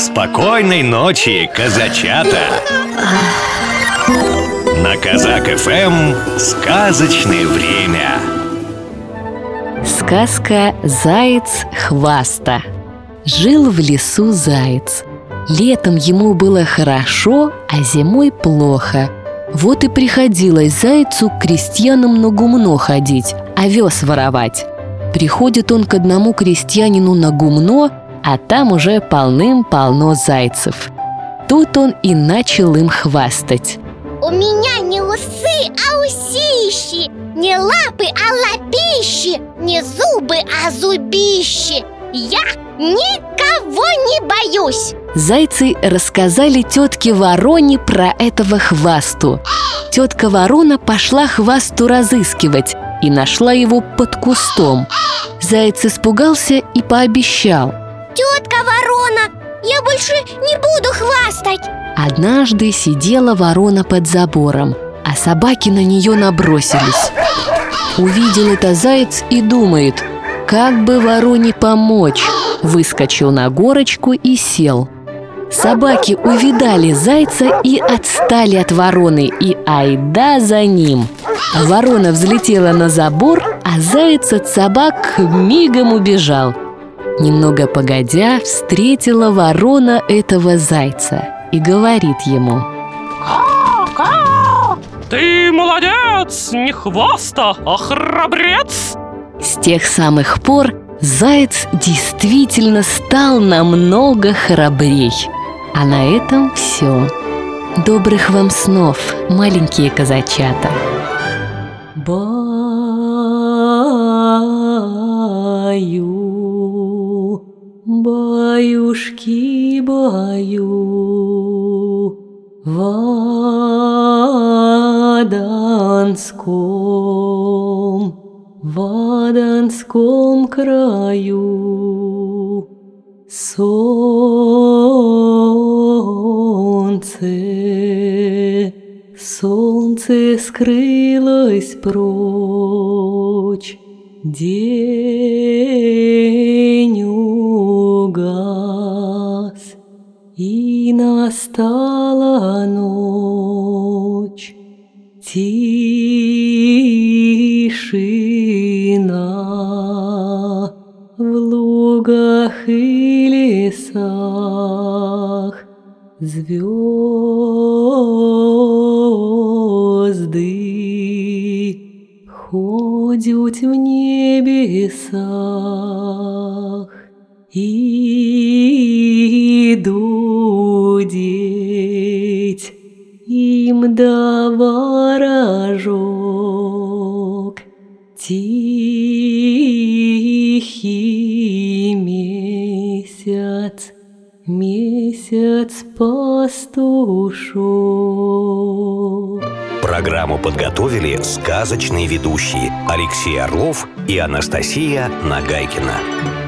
Спокойной ночи, казачата! На Казак ФМ сказочное время. Сказка «Заяц хваста» Жил в лесу заяц. Летом ему было хорошо, а зимой плохо. Вот и приходилось зайцу к крестьянам на гумно ходить, овес воровать. Приходит он к одному крестьянину на гумно, а там уже полным-полно зайцев. Тут он и начал им хвастать. У меня не усы, а усищи Не лапы, а лапищи Не зубы, а зубищи. Я никого не боюсь! Зайцы рассказали тетке Вороне про этого хвасту. Тетка Ворона пошла хвасту разыскивать И нашла его под кустом. Заяц испугался и пообещал Ворона, я больше не буду хвастать Однажды сидела ворона под забором, а собаки на нее набросились. Увидел это заяц и думает, как бы вороне помочь. Выскочил на горочку и сел. Собаки увидали зайца и отстали от вороны, и айда за ним. Ворона взлетела на забор, а заяц от собак мигом убежал. Немного погодя, встретила ворона этого зайца и говорит ему. Ты молодец, не хвоста, а храбрец! С тех самых пор заяц действительно стал намного храбрей. А на этом все Добрых вам снов, маленькие казачата. Баю, баю В Аданском, в Аданском краю. Солнце, солнце скрылось прочь День угас, и настала ночь. Тишина в лугах и лесах Звезды ходят в небесах и дудеть им да ворожок тихий месяц месяц пастушок Программу подготовили сказочные ведущие Алексей Орлов и Анастасия Нагайкина.